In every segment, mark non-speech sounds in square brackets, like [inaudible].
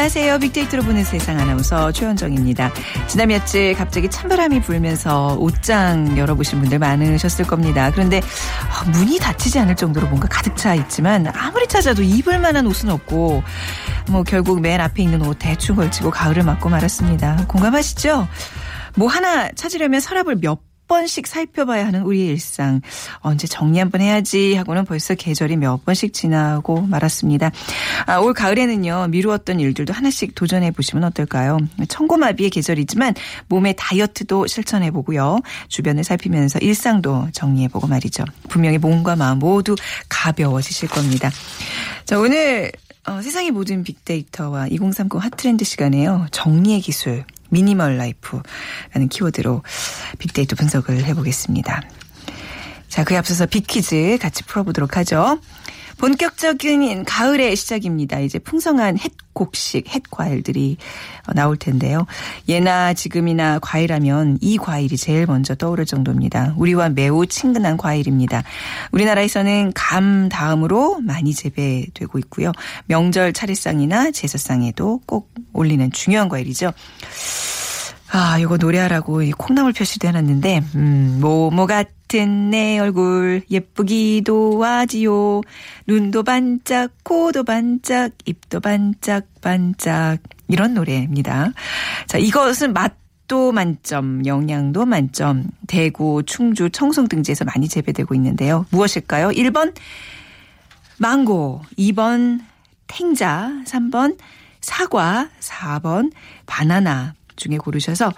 안녕하세요. 빅데이터로 보는 세상 아나운서 최현정입니다. 지난 며칠 갑자기 찬바람이 불면서 옷장 열어보신 분들 많으셨을 겁니다. 그런데 어, 문이 닫히지 않을 정도로 뭔가 가득 차 있지만 아무리 찾아도 입을 만한 옷은 없고 뭐 결국 맨 앞에 있는 옷 대충 걸치고 가을을 맞고 말았습니다. 공감하시죠? 뭐 하나 찾으려면 서랍을 몇 번씩 살펴봐야 하는 우리의 일상. 언제 정리 한번 해야지 하고는 벌써 계절이 몇 번씩 지나고 말았습니다. 아, 올 가을에는요, 미루었던 일들도 하나씩 도전해 보시면 어떨까요? 천고마비의 계절이지만 몸의 다이어트도 실천해 보고요. 주변을 살피면서 일상도 정리해 보고 말이죠. 분명히 몸과 마음 모두 가벼워지실 겁니다. 자, 오늘 어, 세상의 모든 빅데이터와 2030 핫트렌드 시간에요. 정리의 기술, 미니멀 라이프라는 키워드로 빅데이터 분석을 해보겠습니다. 자, 그에 앞서서 빅퀴즈 같이 풀어보도록 하죠. 본격적인 가을의 시작입니다. 이제 풍성한 햇 곡식, 햇 과일들이 어, 나올 텐데요. 예나 지금이나 과일하면 이 과일이 제일 먼저 떠오를 정도입니다. 우리와 매우 친근한 과일입니다. 우리나라에서는 감 다음으로 많이 재배되고 있고요. 명절 차례상이나 제사상에도 꼭 올리는 중요한 과일이죠. 아, 이거 노래하라고 이 콩나물 표시도 해놨는데, 음, 모모 같은 내 얼굴 예쁘기도 하지요. 눈도 반짝, 코도 반짝, 입도 반짝, 반짝. 이런 노래입니다. 자, 이것은 맛 도 만점, 영양도 만점, 대구, 충주, 청송 등지에서 많이 재배되고 있는데요. 무엇일까요? 1번, 망고, 2번, 탱자, 3번, 사과, 4번, 바나나 중에 고르셔서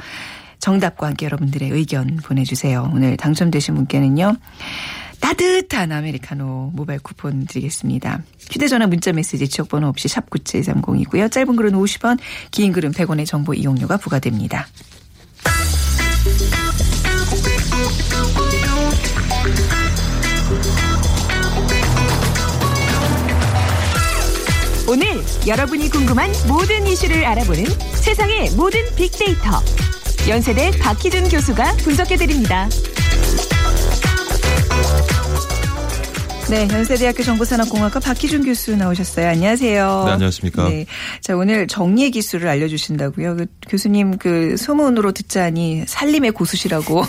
정답과 함께 여러분들의 의견 보내주세요. 오늘 당첨되신 분께는요. 따뜻한 아메리카노 모바일 쿠폰 드리겠습니다. 휴대전화 문자메시지 지역번호 없이 샵 9730이고요. 짧은 글은 50원, 긴 글은 100원의 정보 이용료가 부과됩니다. 오늘 여러분이 궁금한 모든 이슈를 알아보는 세상의 모든 빅데이터. 연세대 박희준 교수가 분석해드립니다. 네, 연세대학교 정보산업공학과 박희준 교수 나오셨어요. 안녕하세요. 네, 안녕하십니까. 네. 자, 오늘 정리의 기술을 알려주신다고요. 그 교수님 그 소문으로 듣자니 살림의 고수시라고.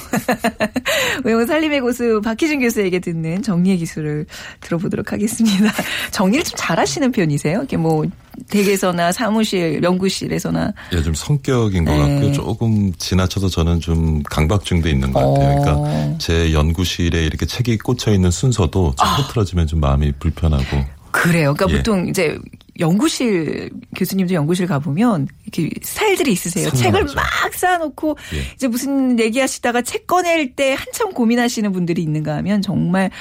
[laughs] 오늘 살림의 고수 박희준 교수에게 듣는 정리의 기술을 들어보도록 하겠습니다. 정리를 좀 잘하시는 편이세요? 이렇게 뭐 댁에서나 사무실, 연구실에서나. 예, 좀 성격인 것 네. 같고요. 조금 지나쳐서 저는 좀 강박증도 있는 것 같아요. 어. 그러니까 제 연구실에 이렇게 책이 꽂혀 있는 순서도 좀 흐트러지면 좀 마음이 불편하고. 그래요. 그러니까 예. 보통 이제 연구실 교수님도 연구실 가보면 이렇게 스타일들이 있으세요. 책을 상당하죠. 막 쌓아놓고 예. 이제 무슨 얘기하시다가 책 꺼낼 때 한참 고민하시는 분들이 있는가 하면 정말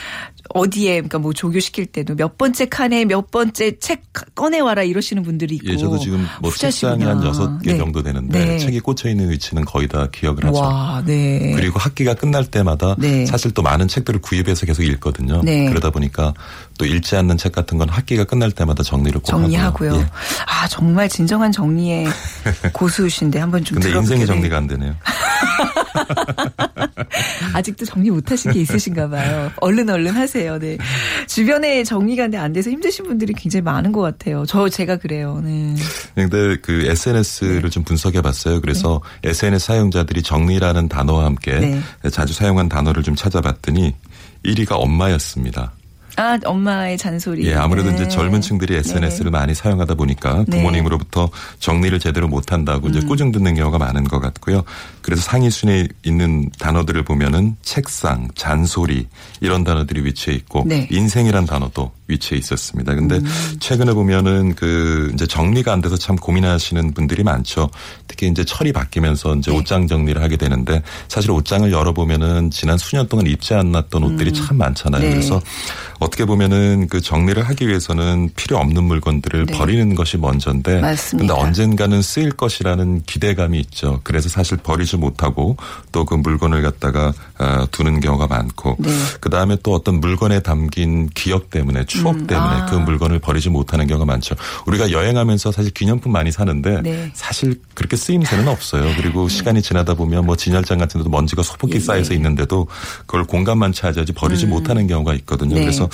어디에 그러니까 뭐 조교시킬 때도 몇 번째 칸에 몇 번째 책 꺼내 와라 이러시는 분들이 있고. 예, 저도 지금 뭐 책상이. 한 여섯 개 네. 정도 되는데 네. 책이 꽂혀 있는 위치는 거의 다 기억을 하죠. 와, 네. 그리고 학기가 끝날 때마다 네. 사실 또 많은 책들을 구입해서 계속 읽거든요. 네. 그러다 보니까 또 읽지 않는 책 같은 건 학기가 끝날 때마다 정리를 꼭 정리하고요. 하고요. 예. 아 정말 진정한 정리의 [laughs] 고수신데 한번 좀 근데 돼. 정리가 안 되네요. [laughs] [laughs] 아직도 정리 못하신 게 있으신가 봐요. 얼른 얼른 하세요. 네. 주변에 정리가 안 돼서 힘드신 분들이 굉장히 많은 것 같아요. 저 제가 그래요. 네. 근데 그 SNS를 좀 분석해 봤어요. 그래서 SNS 사용자들이 정리라는 단어와 함께 네. 자주 사용한 단어를 좀 찾아봤더니 1위가 엄마였습니다. 아, 엄마의 잔소리. 예, 아무래도 네. 이제 젊은 층들이 SNS를 많이 사용하다 보니까 네. 부모님으로부터 정리를 제대로 못 한다고 이제 꾸중 듣는 경우가 많은 것 같고요. 그래서 상위 순위에 있는 단어들을 보면은 책상, 잔소리 이런 단어들이 위치해 있고 네. 인생이란 단어도 위치해 있었습니다. 근데 음. 최근에 보면은 그 이제 정리가 안 돼서 참 고민하시는 분들이 많죠. 특히 이제 철이 바뀌면서 이제 네. 옷장 정리를 하게 되는데 사실 옷장을 열어보면은 지난 수년 동안 입지 않았던 옷들이 참 많잖아요. 네. 그래서 어떻게 보면은 그 정리를 하기 위해서는 필요 없는 물건들을 네. 버리는 것이 먼저인데 맞습니다. 근데 언젠가는 쓰일 것이라는 기대감이 있죠. 그래서 사실 버리지 못하고 또 그 물건을 갖다가 어, 두는 경우가 많고 네. 그다음에 또 어떤 물건에 담긴 기억 때문에 추억 때문에 아. 그 물건을 버리지 못하는 경우가 많죠. 우리가 여행하면서 사실 기념품 많이 사는데 네. 사실 그렇게 쓰임새는 없어요. 그리고 시간이 지나다 보면 뭐 진열장 같은 데도 먼지가 소복히 예, 쌓여서 예. 있는데도 그걸 공간만 차지하지 버리지 못하는 경우가 있거든요. 네. 그래서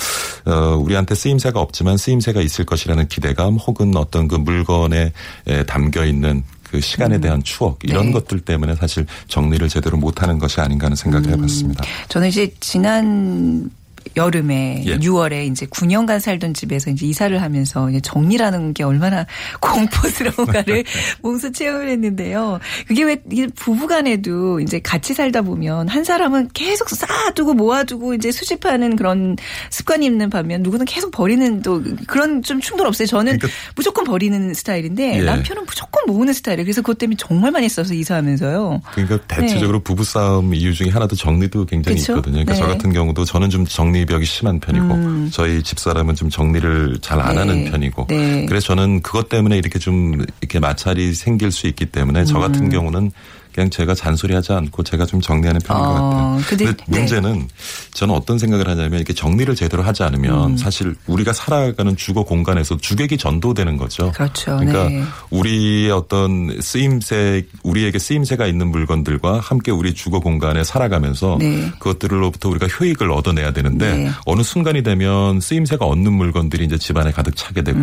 어, 우리한테 쓰임새가 없지만 쓰임새가 있을 것이라는 기대감 혹은 어떤 그 물건에 에, 담겨 있는 그 시간에 대한 추억 이런 네. 것들 때문에 사실 정리를 제대로 못하는 것이 아닌가 하는 생각을 해봤습니다. 저는 이제 지난 여름에 예. 6월에 이제 9년간 살던 집에서 이제 이사를 하면서 이제 정리라는 게 얼마나 [laughs] 공포스러운가를 [laughs] 몸소 체험을 했는데요. 그게 왜 부부간에도 이제 같이 살다 보면 한 사람은 계속 쌓아두고 모아두고 이제 수집하는 그런 습관이 있는 반면 누구는 계속 버리는 또 그런 좀 충돌 없어요. 저는 그러니까- 무조건 버리는 스타일인데 예. 남편은 무조건 모으는 스타일이에요. 그래서 그것 때문에 정말 많이 써서 이사하면서요. 그러니까 대체적으로 부부 싸움 이유 중에 하나도 정리도 굉장히 네. 그쵸? 있거든요. 그러니까 저 네. 같은 경우도 저는 좀 정 리벽이 심한 편이고 저희 집사람은 좀 정리를 잘안 음. 네. 하는 편이고 네. 그래서 저는 그것 때문에 이렇게 좀 이렇게 마찰이 생길 수 있기 때문에 저 음. 같은 경우는 그냥 제가 잔소리하지 않고 제가 좀 정리하는 편인 것 어, 같아요. 근데- 근데, 네. 문제는 저는 어떤 생각을 하냐면 이렇게 정리를 제대로 하지 음. 않으면 사실 우리가 살아가는 주거 공간에서 주객이 전도되는 거죠. 그렇죠. 그러니까 네. 우리의 어떤 쓰임새 우리에게 쓰임새가 있는 물건들과 함께 우리 주거 공간에 살아가면서 네. 그것들로부터 우리가 효익을 얻어내야 되는데 네. 어느 순간이 되면 쓰임새가 없는 물건들이 이제 집안에 가득 차게 되고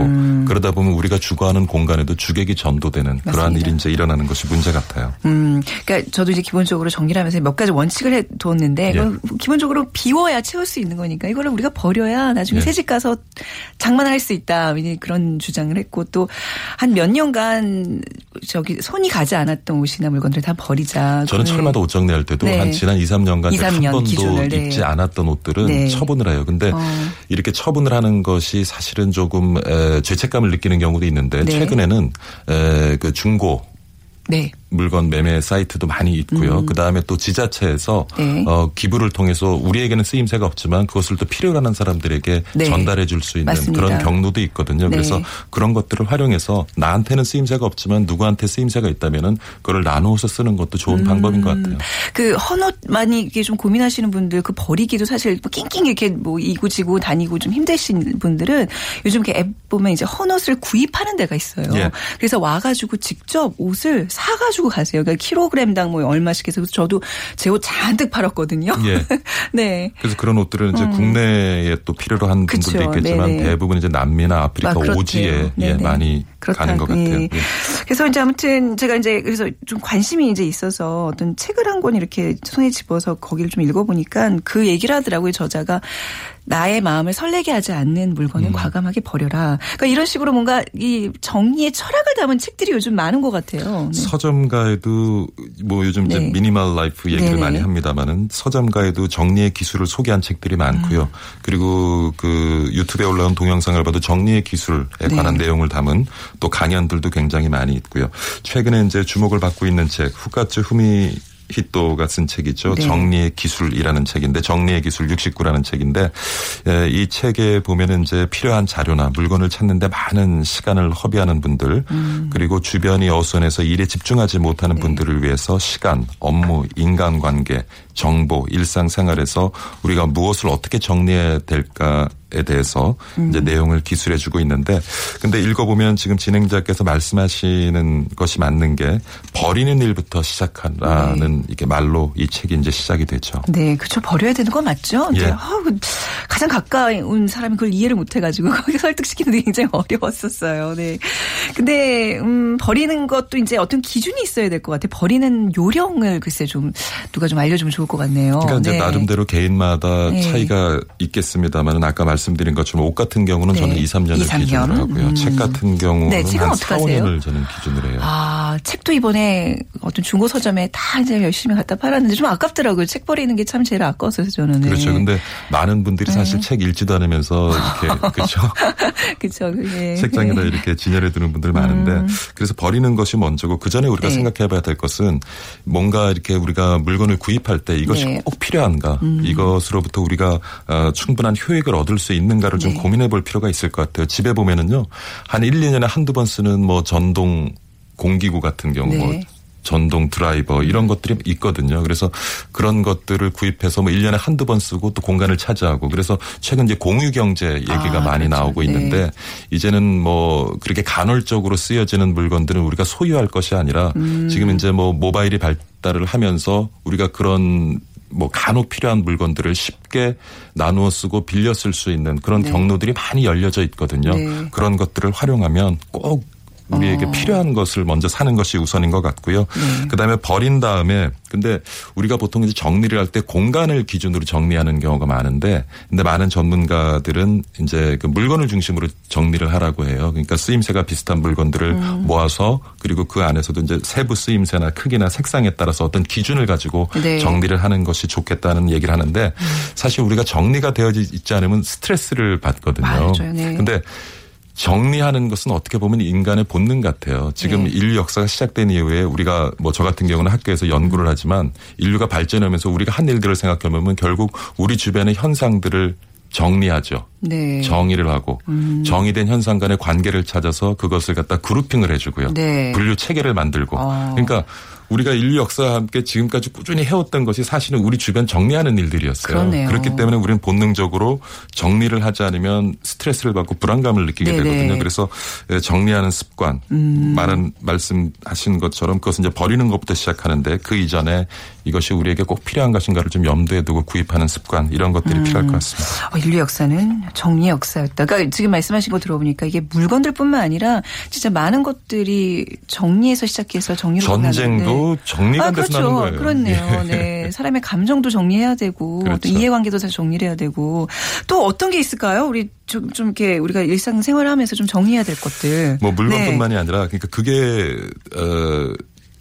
그러다 보면 우리가 주거하는 공간에도 주객이 전도되는 그러한 음. 맞습니다. 일이 이제 일어나는 것이 문제 같아요. 음, 그러니까 저도 이제 기본적으로 정리를 하면서 몇 가지 원칙을 해두었는데 예. 기본적으로 비워야 채울 수 있는 거니까 이거를 우리가 버려야 나중에 예. 새집 가서 장만할 수 있다 그런 주장을 했고 또 한 몇 년간 저기 손이 가지 않았던 옷이나 물건들 다 버리자. 저는 철마다 옷 정리할 때도 네. 한 지난 2, 3년간 2, 3한년 번도 기준을, 네. 입지 않았던 옷들은 네. 처분을 해요. 근데 어. 이렇게 처분을 하는 것이 사실은 조금 에, 죄책감을 느끼는 경우도 있는데 네. 최근에는 에, 그 중고 네. 물건 매매 사이트도 많이 있고요. 그 다음에 또 지자체에서 음. 네. 어, 기부를 통해서 우리에게는 쓰임새가 없지만 그것을 또 필요로 하는 사람들에게 네. 전달해 줄 수 있는 맞습니다. 그런 경로도 있거든요. 네. 그래서 그런 것들을 활용해서 나한테는 쓰임새가 없지만 누구한테 쓰임새가 있다면은 그걸 나누어서 쓰는 것도 좋은 방법인 것 같아요. 그 헌옷 많이 이게 좀 고민하시는 분들 그 버리기도 사실 뭐 낑낑 이렇게 뭐 이고지고 다니고 좀 힘드신 분들은 요즘 이렇게 앱 보면 이제 헌옷을 구입하는 데가 있어요. 예. 그래서 와가지고 직접 옷을 사가지고 가세요. 그러니까 킬로그램당 뭐 얼마씩 해서 그래서 저도 제 옷 잔뜩 팔았거든요. 예. [laughs] 네. 그래서 그런 옷들은 이제 국내에 또 필요로 한 분들도 음. 그쵸. 있겠지만 네네. 대부분 이제 남미나 아프리카 아. 오지에 예. 많이 그렇다. 가는 것 같아요. 예. 예. 그래서 이제 아무튼 제가 이제 그래서 좀 관심이 이제 있어서 어떤 책을 한 권 이렇게 손에 집어서 거기를 좀 읽어보니까 그 얘기를 하더라고요 저자가 나의 마음을 설레게 하지 않는 음. 물건은 과감하게 버려라. 그러니까 이런 식으로 뭔가 이 정리의 철학을 담은 책들이 요즘 많은 것 같아요. 네. 서점가에도 뭐 요즘 이제 네. 미니멀 라이프 얘기를 네네. 많이 합니다만은 서점가에도 정리의 기술을 소개한 책들이 많고요. 음. 그리고 그 유튜브에 올라온 동영상을 봐도 정리의 기술에 네. 관한 내용을 담은 또 강연들도 굉장히 많이 있고요. 최근에 이제 주목을 받고 있는 책 후카츠 후미 히토가 쓴 책이죠. 네. 정리의 기술이라는 책인데 정리의 기술 69라는 책인데 에, 이 책에 보면은 이제 필요한 자료나 물건을 찾는데 많은 시간을 허비하는 분들 음. 그리고 주변이 어수선해서 일에 집중하지 못하는 네. 분들을 위해서 시간, 업무, 인간관계, 정보, 일상생활에서 우리가 무엇을 어떻게 정리해야 될까 에 대해서 음. 이제 내용을 기술해 주고 있는데 근데 읽어보면 지금 진행자께서 말씀하시는 것이 맞는 게 버리는 일부터 시작하라는 이게 말로 이 책이 이제 시작이 되죠. 네, 그렇죠. 버려야 되는 거 맞죠? 예. 아우, 가장 가까운 사람이 그걸 이해를 못 해가지고 [laughs] 거기 설득시키는 게 굉장히 어려웠었어요. 네. 근데 음, 버리는 것도 이제 어떤 기준이 있어야 될 것 같아요. 버리는 요령을 글쎄 좀 누가 좀 알려주면 좋을 것 같네요. 그러니까 이제 네. 나름대로 개인마다 네. 차이가 있겠습니다만은 아까 말씀 드린 것처럼 옷 같은 경우는 네. 저는 2, 3년을 2, 3년. 기준으로 하고요. 음. 책 같은 경우는 네, 책은 한 어떻게 4, 하세요? 5년을 저는 기준으로 해요. 아, 책도 이번에 어떤 중고 서점에 다 이제 열심히 갖다 팔았는데 좀 아깝더라고요. 책 버리는 게 참 제일 아까워서 저는. 그렇죠. 근데 많은 분들이 네. 사실 책 읽지도 않으면서 이렇게 그렇죠. 그렇죠. 예. 책장에다 이렇게 진열해 두는 분들 많은데 그래서 버리는 것이 먼저고 그 전에 우리가 네. 생각해 봐야 될 것은 뭔가 이렇게 우리가 물건을 구입할 때 이것이 네. 음. 꼭 필요한가 이것으로부터 우리가 어, 충분한 효익을 얻을 수 있는가를 좀 네. 고민해 볼 필요가 있을 것 같아요. 집에 보면은요. 한 1, 2년에 한두 번 쓰는 뭐 전동 공기구 같은 경우 네. 뭐 전동 드라이버 이런 것들이 있거든요. 그래서 그런 것들을 구입해서 뭐 1년에 한두 번 쓰고 또 공간을 차지하고 그래서 최근 이제 공유 경제 얘기가 아, 많이 그렇죠. 나오고 네. 있는데 이제는 뭐 그렇게 간헐적으로 쓰여지는 물건들은 우리가 소유할 것이 아니라 음. 지금 이제 뭐 모바일이 발달을 하면서 우리가 그런 뭐 간혹 필요한 물건들을 쉽게 나누어 쓰고 빌려 쓸 수 있는 그런 네. 경로들이 많이 열려져 있거든요. 네. 그런 것들을 활용하면 꼭 우리에게 어. 필요한 것을 먼저 사는 것이 우선인 것 같고요. 네. 그다음에 버린 다음에 근데 우리가 보통 이제 정리를 할 때 공간을 기준으로 정리하는 경우가 많은데 근데 많은 전문가들은 이제 그 물건을 중심으로 정리를 하라고 해요. 그러니까 쓰임새가 비슷한 물건들을 음. 모아서 그리고 그 안에서도 이제 세부 쓰임새나 크기나 색상에 따라서 어떤 기준을 가지고 네. 정리를 하는 것이 좋겠다는 얘기를 하는데 사실 우리가 정리가 되어 있지 않으면 스트레스를 받거든요. 맞아요. 네. 근데 정리하는 것은 어떻게 보면 인간의 본능 같아요. 지금 네. 인류 역사가 시작된 이후에 우리가 뭐 저 같은 경우는 학교에서 연구를 하지만 인류가 발전하면서 우리가 한 일들을 생각해 보면 결국 우리 주변의 현상들을 정리하죠. 네. 정의를 하고 정의된 현상 간의 관계를 찾아서 그것을 갖다 그룹핑을 해주고요. 네. 분류 체계를 만들고. 어. 그러니까 우리가 인류 역사와 함께 지금까지 꾸준히 해왔던 것이 사실은 우리 주변 정리하는 일들이었어요. 그러네요. 그렇기 때문에 우리는 본능적으로 정리를 하지 않으면 스트레스를 받고 불안감을 느끼게 네네. 음. 되거든요. 그래서 예, 정리하는 습관, 많은 말씀하신 것처럼 그것은 이제 버리는 것부터 시작하는데 그 이전에 이것이 우리에게 꼭 필요한 것인가를 좀 염두에 두고 구입하는 습관 이런 것들이 필요할 것 같습니다. 어, 인류 역사는 정리의 역사였다. 그러니까 지금 말씀하신 거 들어보니까 이게 물건들뿐만 아니라 진짜 많은 것들이 정리에서 시작해서 정리로 전쟁도 정리가 아, 그렇죠. 나는 거예요. 그렇네요. 예. 네. 사람의 감정도 정리해야 되고 그렇죠. 또 이해관계도 다 정리를 해야 되고 또 어떤 게 있을까요? 우리 좀, 좀 이렇게 우리가 일상생활을 하면서 좀 정리해야 될 것들. 뭐 물건뿐만이 네. 아니라 그러니까 그게 어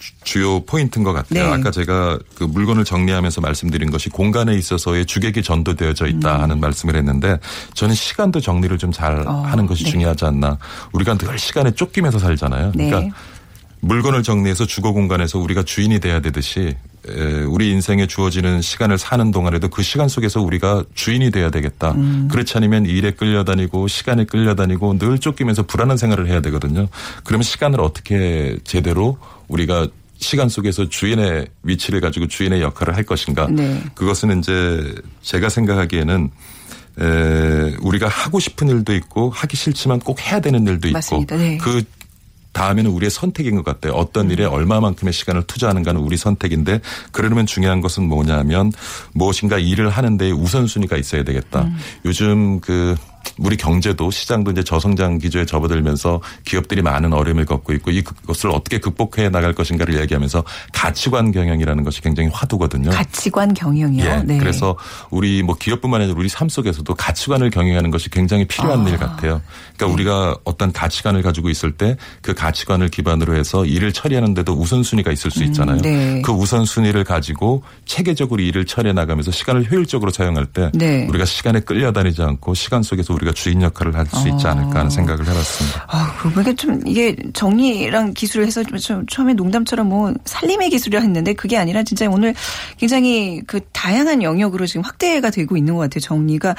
주- 주요 포인트인 것 같아요. 네. 아까 제가 그 물건을 정리하면서 말씀드린 것이 공간에 있어서의 주객이 전도되어져 있다 하는 말씀을 했는데 저는 시간도 정리를 좀잘 음. 어, 하는 것이 네. 중요하지 않나. 우리가 늘 시간에 쫓기면서 살잖아요. 네. 그러니까 물건을 정리해서 주거 공간에서 우리가 주인이 돼야 되듯이 에, 우리 인생에 주어지는 시간을 사는 동안에도 그 시간 속에서 우리가 주인이 돼야 되겠다. 음. 그렇지 않으면 일에 끌려다니고 시간에 끌려다니고 늘 쫓기면서 불안한 생활을 해야 되거든요. 그러면 시간을 어떻게 제대로 우리가 시간 속에서 주인의 위치를 가지고 주인의 역할을 할 것인가. 네. 그것은 이제 제가 생각하기에는 에, 우리가 하고 싶은 일도 있고 하기 싫지만 꼭 해야 되는 일도 있고. 네. 그 다음에는 우리의 선택인 것 같아요. 어떤 일에 얼마만큼의 시간을 투자하는가는 우리 선택인데 그러려면 중요한 것은 뭐냐면 무엇인가 일을 하는데 우선순위가 있어야 되겠다. 음. 요즘 그 우리 경제도 시장도 이제 저성장 기조에 접어들면서 기업들이 많은 어려움을 겪고 있고 이것을 어떻게 극복해 나갈 것인가를 얘기하면서 가치관 경영이라는 것이 굉장히 화두거든요. 가치관 경영이요. 예. 네. 그래서 우리 뭐 기업뿐만 아니라 우리 삶 속에서도 가치관을 경영하는 것이 굉장히 필요한 아. 일 같아요. 그러니까 네. 우리가 어떤 가치관을 가지고 있을 때 그 가치관을 기반으로 해서 일을 처리하는데도 우선순위가 있을 수 있잖아요. 네. 그 우선순위를 가지고 체계적으로 일을 처리해 나가면서 시간을 효율적으로 사용할 때 네. 우리가 시간에 끌려다니지 않고 시간 속에서 우리가 주인 역할을 할 수 있지 않을까 하는 생각을 해봤습니다. 아, 그러고 보니까 좀 이게 정리랑 기술을 해서 좀- 좀 처음에 농담처럼 뭐 살림의 기술이라 했는데 그게 아니라 진짜 오늘 굉장히 그 다양한 영역으로 지금 확대가 되고 있는 것 같아요. 정리가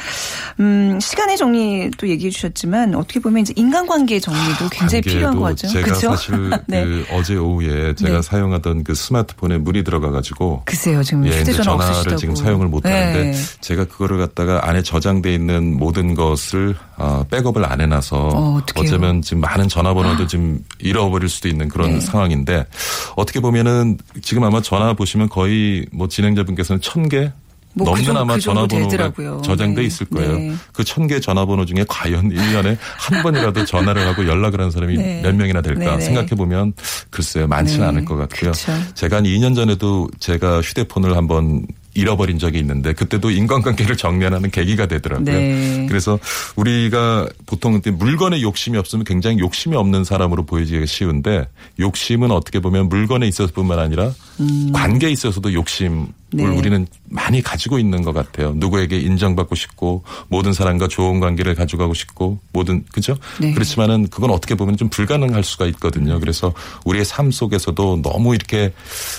음, 시간의 정리도 얘기해 주셨지만 어떻게 보면 이제 인간관계 정리도 굉장히 필요한 거죠. 제가 그렇죠? 사실 [laughs] 네. 그 어제 오후에 제가 네. 사용하던 그 스마트폰에 물이 들어가가지고 글쎄요, 지금 예, 휴대전화 전화를 없으시다고. 지금 사용을 못 하는데 네. 제가 그거를 갖다가 안에 저장돼 있는 모든 것을 어, 백업을 안 해놔서 어? 어쩌면 지금 많은 전화번호도 지금 잃어버릴 수도 있는 그런 네. 상황인데 어떻게 보면은 지금 아마 전화 보시면 거의 뭐 진행자분께서는 천개 뭐그 넘는 정도- 아마 그 전화번호가 되더라고요. 저장돼 네. 있을 거예요. 네. 그천 개 전화번호 중에 과연 [laughs] 1년에 한 번이라도 전화를 하고 연락을 한 사람이 네. 몇 명이나 될까 네네. 생각해 보면 글쎄요 많지는 네. 않을 것 같고요. 그쵸. 제가 한 2년 전에도 제가 휴대폰을 한번 잃어버린 적이 있는데 그때도 인간관계를 정리하는 계기가 되더라고요. 네. 그래서 우리가 보통 물건에 욕심이 없으면 굉장히 욕심이 없는 사람으로 보여지기가 쉬운데 욕심은 어떻게 보면 물건에 있어서뿐만 아니라 관계에 있어서도 욕심을 음. 네. 우리는 많이 가지고 있는 것 같아요. 누구에게 인정받고 싶고 모든 사람과 좋은 관계를 가져가고 싶고 모든 그죠? 네. 그렇지만은 그건 어떻게 보면 좀 불가능할 수가 있거든요. 그래서 우리의 삶 속에서도 너무 이렇게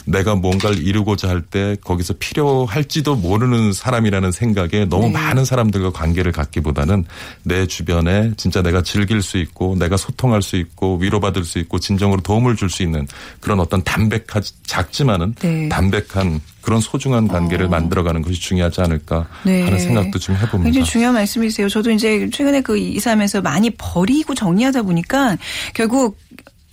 내가 뭔가를 이루고자 할 때 거기서 필요할지도 모르는 사람이라는 생각에 너무 네. 많은 사람들과 관계를 갖기보다는 내 주변에 진짜 내가 즐길 수 있고 내가 소통할 수 있고 위로받을 수 있고 진정으로 도움을 줄 수 있는 그런 어떤 담백하지 작지만 은 네. 담백한 그런 소중한 관계를 만들어가는 것이 중요하지 않을까 네. 하는 생각도 좀 해봅니다. 굉장히 중요한 말씀이세요. 저도 이제 최근에 그 이사하면서 많이 버리고 정리하다 보니까 결국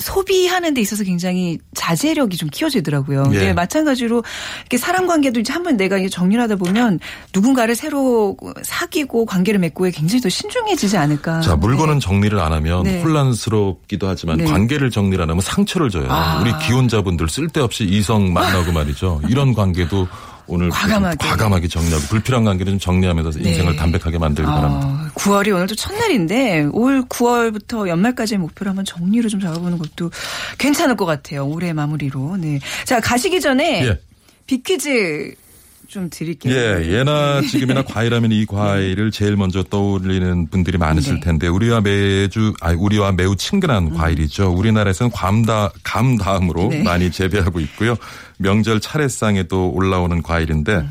소비하는 데 있어서 굉장히 자제력이 좀 키워지더라고요. 근데 예. 마찬가지로 이렇게 사람 관계도 이제 한번 내가 이게 정리를 하다 보면 누군가를 새로 사귀고 관계를 맺고에 굉장히 더 신중해지지 않을까. 자, 물건은 정리를 안 하면 네. 혼란스럽기도 하지만 네. 관계를 정리를 안 하면 상처를 줘요. 아. 우리 기혼자분들 쓸데없이 이성 만나고 말이죠. 이런 관계도 오늘 과감하게. 과감하게 정리하고 불필요한 관계를 좀 정리하면서 네. 인생을 담백하게 만들기 바랍니다. 어, 9월이 오늘도 첫날인데 올 9월부터 연말까지의 목표를 한번 정리를 좀 잡아보는 것도 괜찮을 것 같아요. 올해 마무리로. 네. 자 가시기 전에 예. 빅퀴즈 좀 드릴게요. 예, 예나 지금이나 [laughs] 과일하면 이 과일을 제일 먼저 떠올리는 분들이 많으실 네. 텐데 우리와 매주 아니 우리와 매우 친근한 과일이죠. 우리나라에서는 감다 감 다음으로 네. 많이 재배하고 있고요. 명절 차례상에도 올라오는 과일인데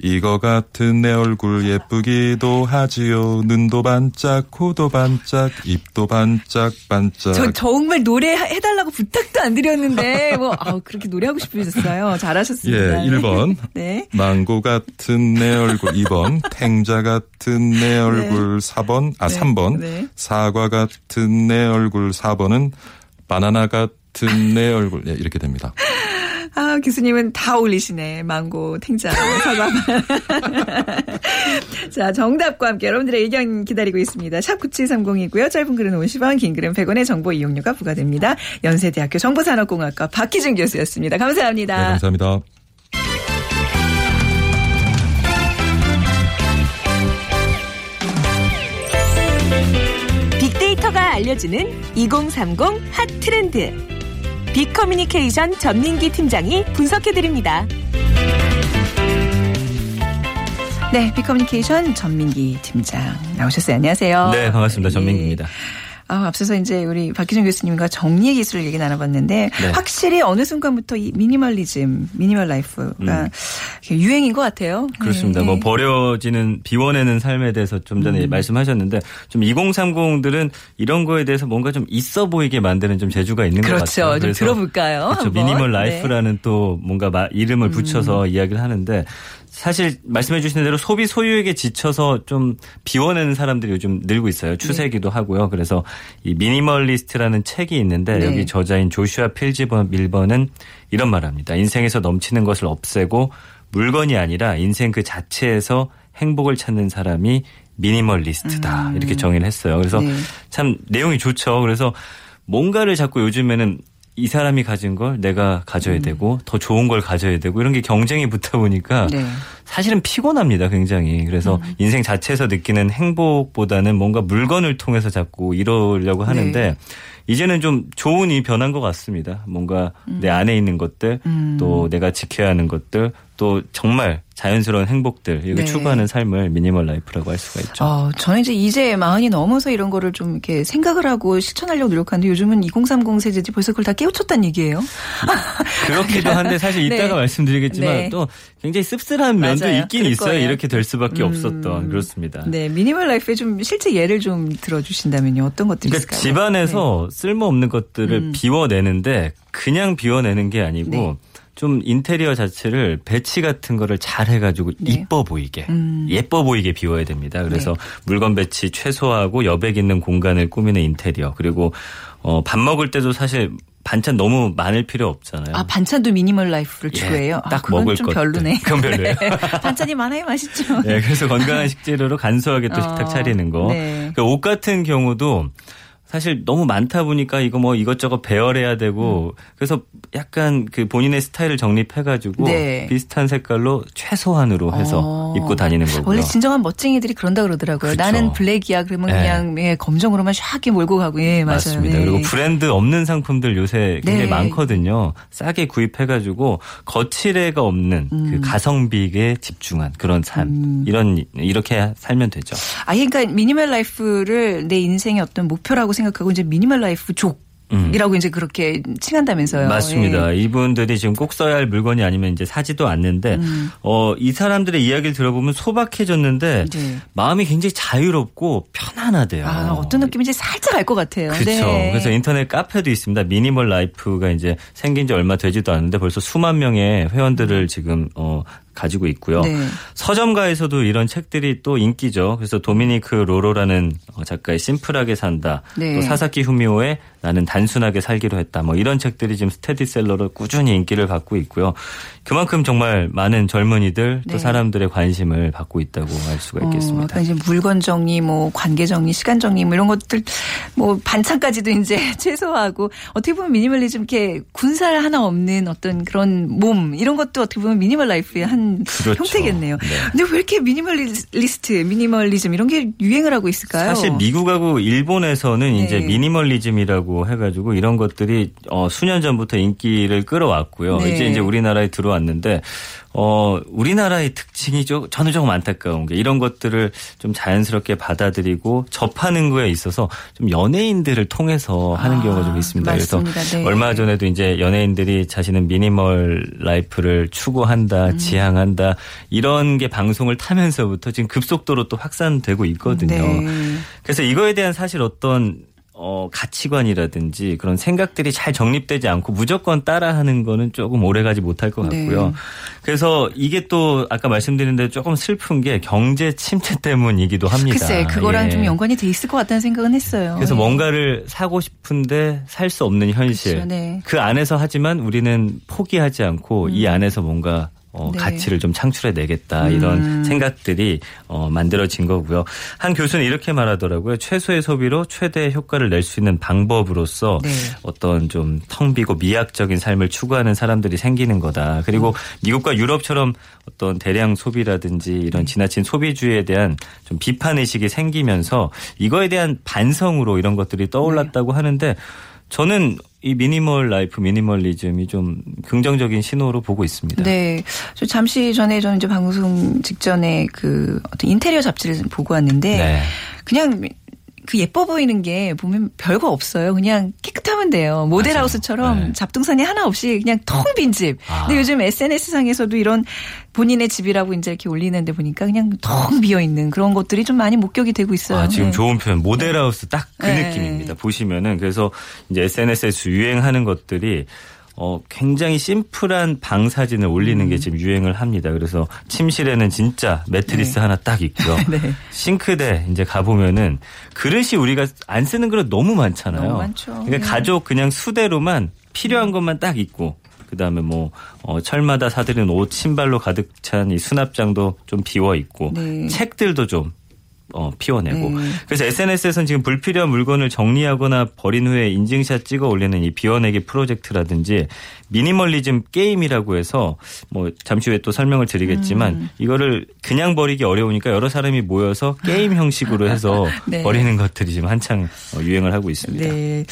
이거 같은 내 얼굴 예쁘기도 하지요. 눈도 반짝, 코도 반짝, 입도 반짝 반짝. 저 정말 노래 해달라고 부탁도 안 드렸는데 [laughs] 뭐 아우 그렇게 노래하고 싶으셨어요. 잘하셨습니다. 예, 1번. [laughs] 네. 망고 같은 내 얼굴 2번 [laughs] 탱자 같은 내 얼굴 4번 아 네. 3번 네. 사과 같은 내 얼굴 4번은 바나나 같은 내 얼굴 네, 이렇게 됩니다. 아 교수님은 다 어울리시네. 망고, 탱자, 사과. [laughs] 자 정답과 함께 여러분들의 의견 기다리고 있습니다. 샵 9730이고요. 짧은 글은 50원, 긴 글은 100원의 정보 이용료가 부과됩니다. 연세대학교 정보산업공학과 박희준 교수였습니다. 감사합니다. 네, 감사합니다. 빅데이터가 알려주는 2030 핫 트렌드. 빅커뮤니케이션 전민기 팀장이 분석해드립니다. 네, 빅커뮤니케이션 전민기 팀장 나오셨어요. 안녕하세요. 네, 반갑습니다. 예. 전민기입니다. 아, 앞서서 이제 우리 박기준 교수님과 정리의 기술 얘기 나눠봤는데 네. 확실히 어느 순간부터 이 미니멀리즘, 미니멀 라이프가 유행인 것 같아요. 음. 그렇습니다. 네. 뭐 버려지는 비워내는 삶에 대해서 좀 전에 음. 말씀하셨는데 좀 2030들은 이런 거에 대해서 뭔가 좀 있어 보이게 만드는 좀 재주가 있는 것 그렇죠. 같아요. 좀 그래서 들어볼까요? 그렇죠. 미니멀 네. 음. 라이프라는 또 뭔가 마- 이름을 붙여서 이야기를 하는데 사실 말씀해 주신 대로 소비 소유에게 지쳐서 좀 비워내는 사람들이 요즘 늘고 있어요. 추세기도 하고요. 그래서 이 미니멀리스트라는 책이 있는데 네. 여기 저자인 조슈아 필즈 밀번은 이런 말합니다. 인생에서 넘치는 것을 없애고 물건이 아니라 인생 그 자체에서 행복을 찾는 사람이 미니멀리스트다. 이렇게 정의를 했어요. 그래서 음. 네. 참 내용이 좋죠. 그래서 뭔가를 자꾸 요즘에는 이 사람이 가진 걸 내가 가져야 되고 더 좋은 걸 가져야 되고 이런 게 경쟁이 붙다 보니까 네. 사실은 피곤합니다, 굉장히. 그래서 인생 자체에서 느끼는 행복보다는 뭔가 물건을 통해서 자꾸 이루려고 하는데 네. 이제는 좀 좋은 이 변한 것 같습니다. 뭔가 내 안에 있는 것들, 또 내가 지켜야 하는 것들, 또 정말 자연스러운 행복들 이거 네. 추구하는 삶을 미니멀 라이프라고 할 수가 있죠. 어, 저는 이제 이제 마흔이 넘어서 이런 거를 좀 이렇게 생각을 하고 실천하려고 노력하는데 요즘은 2030 세대들이 벌써 그걸 다 깨우쳤다는 얘기예요. [laughs] 그렇기도 한데 사실 이따가 네. 말씀드리겠지만 네. 또 굉장히 씁쓸한 면도 맞아요. 있긴 있어요. 거예요. 이렇게 될 수밖에 음. 없었던 그렇습니다. 네, 미니멀 라이프에 좀 실제 예를 좀 들어주신다면요. 어떤 것들이 그러니까 있을까요? 집안에서 쓸모없는 것들을 음. 비워내는데 그냥 비워내는 게 아니고 네. 좀 인테리어 자체를 배치 같은 거를 잘 해가지고 네. 이뻐 보이게 음. 예뻐 보이게 비워야 됩니다. 그래서 네. 물건 배치 최소화하고 여백 있는 공간을 꾸미는 인테리어 그리고 어, 밥 먹을 때도 사실 반찬 너무 많을 필요 없잖아요. 아 반찬도 미니멀 라이프를 예, 추구해요. 아, 딱 그건 먹을 좀 것들. 별로네. [laughs] 그건 별로예요. [laughs] 네. 반찬이 많아야 맛있죠. 네, 그래서 건강한 식재료로 간소하게 또 어, 식탁 차리는 거. 네. 그러니까 옷 같은 경우도 사실 너무 많다 보니까 이거 뭐 이것저것 배열해야 되고 그래서 약간 그 본인의 스타일을 정립해가지고 네. 비슷한 색깔로 최소한으로 해서 어. 입고 다니는 거고요. 원래 진정한 멋쟁이들이 그런다 그러더라고요. 그쵸. 나는 블랙이야. 그러면 네. 그냥 예, 검정으로만 샥게 몰고 가고. 예, 맞아요. 맞습니다. 네. 그리고 브랜드 없는 상품들 요새 굉장히 네. 많거든요. 싸게 구입해가지고 겉치레가 없는 음. 그 가성비에 집중한 그런 삶 이런 이렇게 살면 되죠. 아, 그러니까 미니멀 라이프를 내 인생의 어떤 목표라고 생각하고 이제 미니멀 라이프 족이라고 이제 그렇게 칭한다면서요. 음. 맞습니다. 예. 이분들이 지금 꼭 써야 할 물건이 아니면 이제 사지도 않는데 음. 어, 이 사람들의 이야기를 들어보면 소박해졌는데 네. 마음이 굉장히 자유롭고 편안하대요. 아, 어떤 느낌인지 살짝 알 것 같아요. 그렇죠. 네. 그래서 인터넷 카페도 있습니다. 미니멀 라이프가 이제 생긴 지 얼마 되지도 않는데 벌써 수만 명의 회원들을 지금 어 가지고 있고요. 네. 서점가에서도 이런 책들이 또 인기죠. 그래서 도미니크 로로라는 어, 작가의 심플하게 산다. 네. 또 사사키 후미오의 나는 단순하게 살기로 했다. 뭐 이런 책들이 지금 스테디셀러로 꾸준히 인기를 받고 있고요. 그만큼 정말 많은 젊은이들 또 네. 사람들의 관심을 받고 있다고 할 수가 어, 있겠습니다. 약간 이제 물건 정리, 뭐 관계 정리, 시간 정리, 뭐 이런 것들, 뭐 반찬까지도 이제 [laughs] 최소화하고 어떻게 보면 미니멀리즘 이렇게 군살 하나 없는 어떤 그런 몸 이런 것도 어떻게 보면 미니멀 라이프의 한 그렇죠. 형태겠네요. 네. 근데 왜 이렇게 미니멀리스트, 미니멀리즘 이런 게 유행을 하고 있을까요? 사실 미국하고 일본에서는 네. 이제 미니멀리즘이라고 해가지고 이런 것들이 어, 수년 전부터 인기를 끌어왔고요. 네. 이제 이제 우리나라에 들어왔는데 어, 우리나라의 특징이 좀 저는 조금 안타까운 게 이런 것들을 좀 자연스럽게 받아들이고 접하는 거에 있어서 좀 연예인들을 통해서 하는 아, 경우가 좀 있습니다. 맞습니다. 그래서 네. 얼마 전에도 이제 연예인들이 자신은 미니멀 라이프를 추구한다, 음. 지향한다 이런 게 방송을 타면서부터 지금 급속도로 또 확산되고 있거든요. 네. 그래서 이거에 대한 사실 어떤 어, 가치관이라든지 그런 생각들이 잘 정립되지 않고 무조건 따라하는 거는 조금 오래가지 못할 것 같고요. 네. 그래서 이게 또 아까 말씀드린 대로 조금 슬픈 게 경제 침체 때문이기도 합니다. 글쎄, 그거랑 예. 좀 연관이 돼 있을 것 같다는 생각은 했어요. 그래서 예. 뭔가를 사고 싶은데 살 수 없는 현실. 그렇죠, 네. 그 안에서 하지만 우리는 포기하지 않고 이 안에서 뭔가 어, 네. 가치를 좀 창출해 내겠다 이런 음. 생각들이 어, 만들어진 거고요. 한 교수는 이렇게 말하더라고요. 최소의 소비로 최대의 효과를 낼 수 있는 방법으로서 네. 어떤 좀 텅 비고 미학적인 삶을 추구하는 사람들이 생기는 거다. 그리고 미국과 유럽처럼 어떤 대량 소비라든지 이런 지나친 소비주의에 대한 좀 비판 의식이 생기면서 이거에 대한 반성으로 이런 것들이 떠올랐다고 하는데 저는 이 미니멀 라이프, 미니멀리즘이 좀 긍정적인 신호로 보고 있습니다. 네. 저 잠시 전에 저는 이제 방송 직전에 그 어떤 인테리어 잡지를 보고 왔는데 네. 그냥 그 예뻐 보이는 게 보면 별거 없어요. 그냥 깨끗하면 돼요. 모델하우스처럼 네. 잡동사니 하나 없이 그냥 텅 빈 집. 아. 근데 요즘 SNS 상에서도 이런 본인의 집이라고 이제 이렇게 올리는데 보니까 그냥 텅 비어 있는 그런 것들이 좀 많이 목격이 되고 있어요. 아, 지금 네. 좋은 표현. 모델하우스 딱그 네. 느낌입니다. 보시면은 그래서 이제 SNS에서 유행하는 것들이 어, 굉장히 심플한 방 사진을 올리는 음. 게 지금 유행을 합니다. 그래서 침실에는 진짜 매트리스 하나 딱 있고요. [laughs] 네. 싱크대 이제 가보면은 그릇이 우리가 안 쓰는 그릇 너무 많잖아요. 너무 많죠. 그러니까 네. 가족 그냥 수대로만 필요한 것만 딱 있고 그다음에 뭐 어, 철마다 사들인 옷 신발로 가득 찬 이 수납장도 좀 비워 있고 네. 책들도 좀 어, 비워내고. 네. 그래서 SNS에서는 지금 불필요한 물건을 정리하거나 버린 후에 인증샷 찍어 올리는 이 비워내기 프로젝트라든지 미니멀리즘 게임이라고 해서 뭐 잠시 후에 또 설명을 드리겠지만 음. 이거를 그냥 버리기 어려우니까 여러 사람이 모여서 게임 형식으로 해서 [laughs] 네. 버리는 것들이 지금 한창 어, 유행을 하고 있습니다. 네.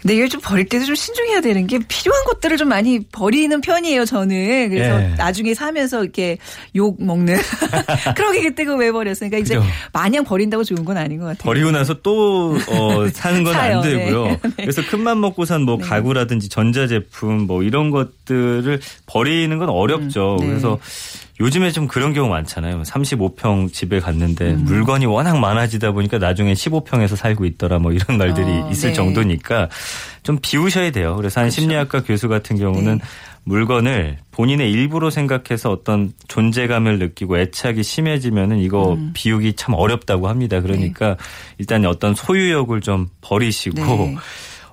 근데 이걸 좀 버릴 때도 좀 신중해야 되는 게 필요한 것들을 좀 많이 버리는 편이에요, 저는. 그래서 예. 나중에 사면서 이렇게 욕 먹는. [laughs] 그러게 그때가 왜 버렸어. 그러니까 이제 그죠. 마냥 버린다고 좋은 건 아닌 것 같아요. 버리고 나서 또 어, [laughs] 사는 건 사요. 안 되고요. 네. 그래서 큰맘 먹고 산 뭐 가구라든지 전자제품 뭐 이런 것들을 버리는 건 어렵죠. 네. 그래서 요즘에 좀 그런 경우 많잖아요. 35평 집에 갔는데 음. 물건이 워낙 많아지다 보니까 나중에 15평에서 살고 있더라 뭐 이런 말들이 어, 있을 네. 정도니까 좀 비우셔야 돼요. 그래서 한 심리학과 교수 같은 경우는 네. 물건을 본인의 일부로 생각해서 어떤 존재감을 느끼고 애착이 심해지면은 이거 음. 비우기 참 어렵다고 합니다. 그러니까 일단 어떤 소유욕을 좀 버리시고 네.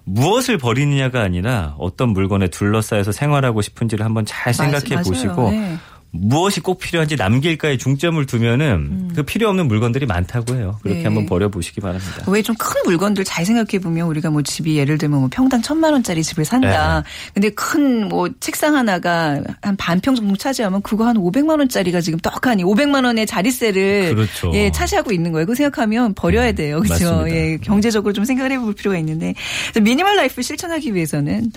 무엇을 버리느냐가 아니라 어떤 물건에 둘러싸여서 생활하고 싶은지를 한번 잘 생각해 맞-. 보시고 네. 무엇이 꼭 필요한지 남길까에 중점을 두면은 그 필요 없는 물건들이 많다고 해요. 그렇게 네. 한번 버려보시기 바랍니다. 왜 좀 큰 물건들 잘 생각해 보면 우리가 뭐 집이 예를 들면 뭐 평당 천만 원짜리 집을 산다. 네. 근데 큰 뭐 책상 하나가 한 반평 정도 차지하면 그거 한 500만 원짜리가 지금 떡하니 500만 원의 자리세를 그렇죠. 예, 차지하고 있는 거예요. 그거 생각하면 버려야 돼요. 그렇죠? 맞습니다. 예, 경제적으로 좀 생각을 해볼 필요가 있는데 미니멀 라이프 실천하기 위해서는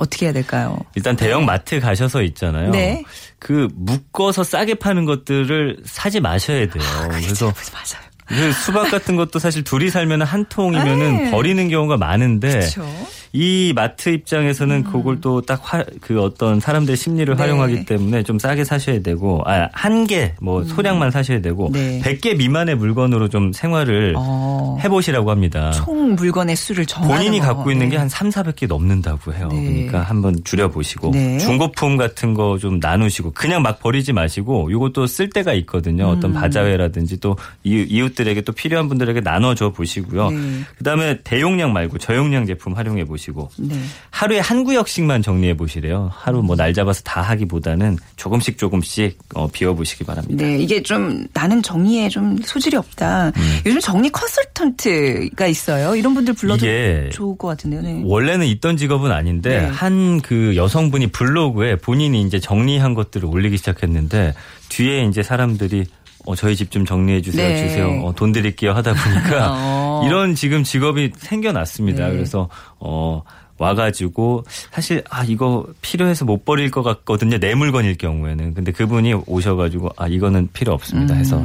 어떻게 해야 될까요? 일단 대형 마트 가셔서 있잖아요. 네. 그 묶어서 싸게 파는 것들을 사지 마셔야 돼요. 그래서 맞아요. 그 수박 같은 것도 사실 둘이 살면 한 통이면은 네. 버리는 경우가 많은데 그렇죠. 이 마트 입장에서는 그걸 또 딱 그 어떤 사람들의 심리를 네. 활용하기 때문에 좀 싸게 사셔야 되고 아, 한 개 뭐 소량만 사셔야 되고 음. 네. 100개 미만의 물건으로 좀 생활을 어. 해보시라고 합니다. 총 물건의 수를 정하는 본인이 거. 갖고 있는 네. 게한 3, 400개 넘는다고 해요. 네. 그러니까 한번 줄여보시고 네. 중고품 같은 거 좀 나누시고 그냥 막 버리지 마시고 이것도 쓸 때가 있거든요. 어떤 음. 바자회라든지 또 이웃- 이웃들에게 또 필요한 분들에게 나눠줘 보시고요. 네. 그다음에 대용량 말고 저용량 제품 활용해 보시고 네. 하루에 한 구역씩만 정리해 보시래요. 하루 뭐 날 잡아서 다 하기보다는 조금씩 조금씩 어, 비워 보시기 바랍니다. 네, 이게 좀 나는 정리에 좀 소질이 없다. 음. 요즘 정리 컨설턴트가 있어요. 이런 분들 불러도 이게 좋을 것 같은데요. 네. 원래는 있던 직업은 아닌데 네. 한그 여성분이 블로그에 본인이 이제 정리한 것들을 올리기 시작했는데 뒤에 이제 사람들이 어 저희 집 좀 정리해 주세요 네. 주세요 어, 돈 드릴게요 하다 보니까 [laughs] 어. 이런 지금 직업이 생겨났습니다. 네. 그래서 어 와가지고 사실 아 이거 필요해서 못 버릴 것 같거든요 내 물건일 경우에는 근데 그분이 오셔가지고 아 이거는 필요 없습니다 해서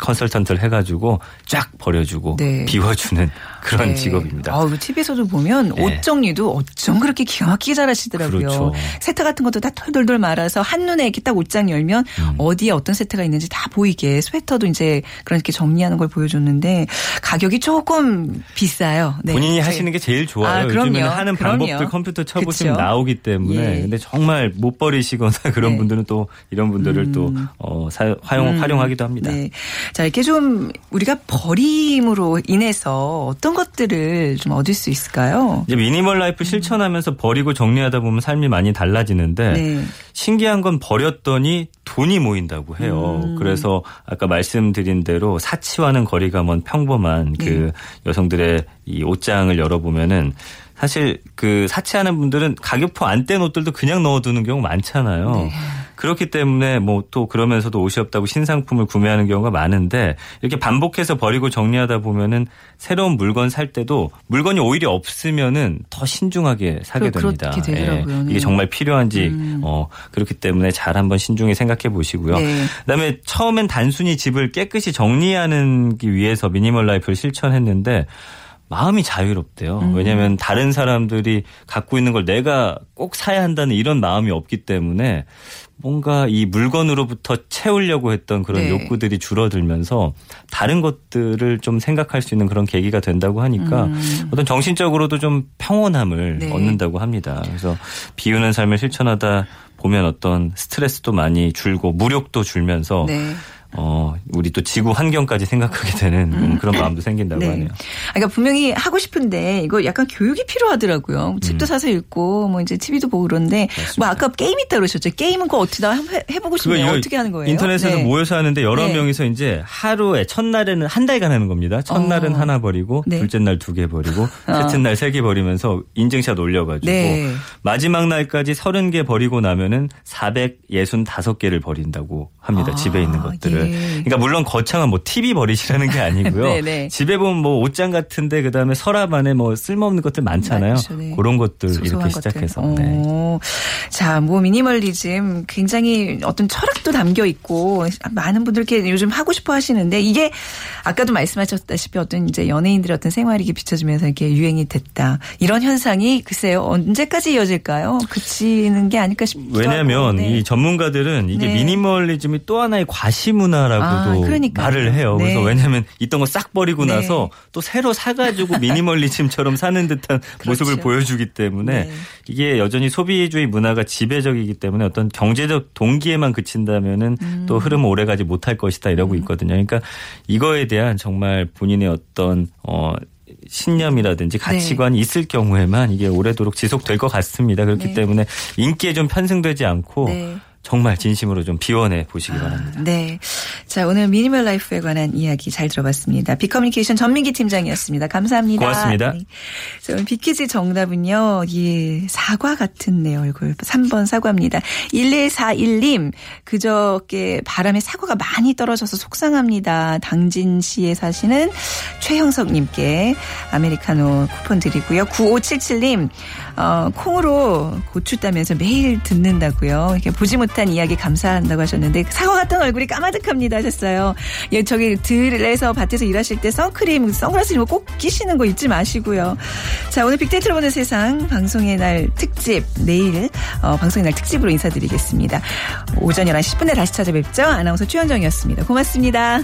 컨설턴트를 해가지고 쫙 버려주고 네. 비워주는 그런 네. 직업입니다. 아, TV에서도 보면 네. 옷 정리도 어쩜 그렇게 기가 막히게 잘하시더라고요. 그렇죠. 세탁 같은 것도 다 털돌돌 말아서 한눈에 이렇게 딱 옷장 열면 음. 어디에 어떤 세탁가 있는지 다 보이게 스웨터도 이제 그렇게 정리하는 걸 보여줬는데 가격이 조금 비싸요. 네. 본인이 하시는 게 제일 좋아요. 아, 그럼요. 요즘에는 하는 그럼요. 방법들 컴퓨터 쳐보시면 그쵸. 나오기 때문에. 예. 근데 정말 못 버리시거나 [laughs] 그런 네. 분들은 또 이런 분들을 또 어, 사, 활용, 활용하기도 합니다. 네. 자, 이렇게 좀 우리가 버림으로 인해서 어떤 것들을 좀 얻을 수 있을까요? 이제 미니멀 라이프 실천하면서 버리고 정리하다 보면 삶이 많이 달라지는데 네. 신기한 건 버렸더니 돈이 모인다고 해요. 음. 그래서 아까 말씀드린 대로 사치와는 거리가 먼 평범한 네. 그 여성들의 이 옷장을 열어보면은 사실 그 사치하는 분들은 가격표 안 뗀 옷들도 그냥 넣어두는 경우 많잖아요. 네. 그렇기 때문에 뭐 또 그러면서도 옷이 없다고 신상품을 구매하는 경우가 많은데 이렇게 반복해서 버리고 정리하다 보면은 새로운 물건 살 때도 물건이 오히려 없으면은 더 신중하게 사게 그- 됩니다. 그렇게 되더라고요. 예. 네. 이게 정말 필요한지 어 그렇기 때문에 잘 한번 신중히 생각해 보시고요. 네. 그다음에 처음엔 단순히 집을 깨끗이 정리하는 기 위해서 미니멀 라이프를 실천했는데 마음이 자유롭대요. 음. 왜냐하면 다른 사람들이 갖고 있는 걸 내가 꼭 사야 한다는 이런 마음이 없기 때문에 뭔가 이 물건으로부터 채우려고 했던 그런 네. 욕구들이 줄어들면서 다른 것들을 좀 생각할 수 있는 그런 계기가 된다고 하니까 어떤 정신적으로도 좀 평온함을 음. 네. 얻는다고 합니다. 그래서 비우는 삶을 실천하다 보면 어떤 스트레스도 많이 줄고 무력도 줄면서 네. 어, 우리 또 지구 환경까지 생각하게 되는 음, 그런 마음도 생긴다고 네. 하네요. 아, 그러니까 분명히 하고 싶은데 이거 약간 교육이 필요하더라고요. 책도 사서 읽고 뭐 이제 TV도 보고 그런데 뭐 아까 게임 있다 그러셨죠. 게임은 그거 어떻게 다 해- 해보고 싶네요. 어떻게 하는 거예요? 인터넷에서 네. 모여서 하는데 여러 네. 명이서 이제 하루에 첫날에는 한 달간 하는 겁니다. 첫날은 어. 하나 버리고 네. 둘째 날 두 개 버리고 셋째 날 세 개 버리면서 인증샷 올려가지고 네. 마지막 날까지 30개 버리고 나면은 465개를 버린다고 합니다. 아, 집에 있는 것들을. 예. 그러니까 물론 거창한 뭐 TV 버리시라는 게 아니고요. [laughs] 네, 네. 집에 보면 뭐 옷장 같은데 그다음에 서랍 안에 뭐 쓸모없는 것들 많잖아요. 많죠, 네. 그런 것들 이렇게. 시작해서. 어. 네. 자, 뭐 미니멀리즘 굉장히 어떤 철학도 담겨 있고 많은 분들께 요즘 하고 싶어 하시는데 이게 아까도 말씀하셨다시피 어떤 이제 연예인들의 어떤 생활이 이렇게 비춰지면서 이렇게 유행이 됐다. 이런 현상이 글쎄요 언제까지 이어질까요? 그치는 게 아닐까 싶기도 왜냐하면. 네. 이 전문가들은 이게 네. 미니멀리즘이 또 하나의 과시문화 라고도 아, 그러니까요. 말을 해요. 그래서 네. 왜냐하면 있던 거 싹 버리고 네. 나서 또 새로 사가지고 [laughs] 미니멀리즘처럼 사는 듯한 모습을 그렇죠. 보여주기 때문에 네. 이게 여전히 소비주의 문화가 지배적이기 때문에 어떤 경제적 동기에만 그친다면은 음. 또 흐름은 오래가지 못할 것이다 이러고 있거든요. 그러니까 이거에 대한 정말 본인의 어떤 어 신념이라든지 가치관이 있을 경우에만 이게 오래도록 지속될 것 같습니다. 그렇기 네. 때문에 인기에 좀 편승되지 않고 네. 정말 진심으로 좀 비워내 보시기 바랍니다. 네. 자, 오늘 미니멀 라이프에 관한 이야기 잘 들어봤습니다. 비커뮤니케이션 전민기 팀장이었습니다. 감사합니다. 고맙습니다. 네. 자, 오늘 비키즈 정답은요. 예, 사과 같은 내 얼굴. 3번 사과입니다. 1141님, 그저께 바람에 사과가 많이 떨어져서 속상합니다. 당진시에 사시는 최형석님께 아메리카노 쿠폰 드리고요. 9577님, 어, 콩으로 고추 따면서 매일 듣는다고요. 이렇게 보지 못한 이야기 감사한다고 하셨는데 사과 같은 얼굴이 까마득합니다 하셨어요. 예, 저기 들에서 밭에서 일하실 때 선크림, 선글라스 이런 거꼭 끼시는 거 잊지 마시고요. 자, 오늘 빅데이터로 보는 세상 방송의 날 특집 내일 어, 방송의 날 특집으로 인사드리겠습니다. 오전 11시 10분에 다시 찾아뵙죠. 아나운서 최현정이었습니다. 고맙습니다.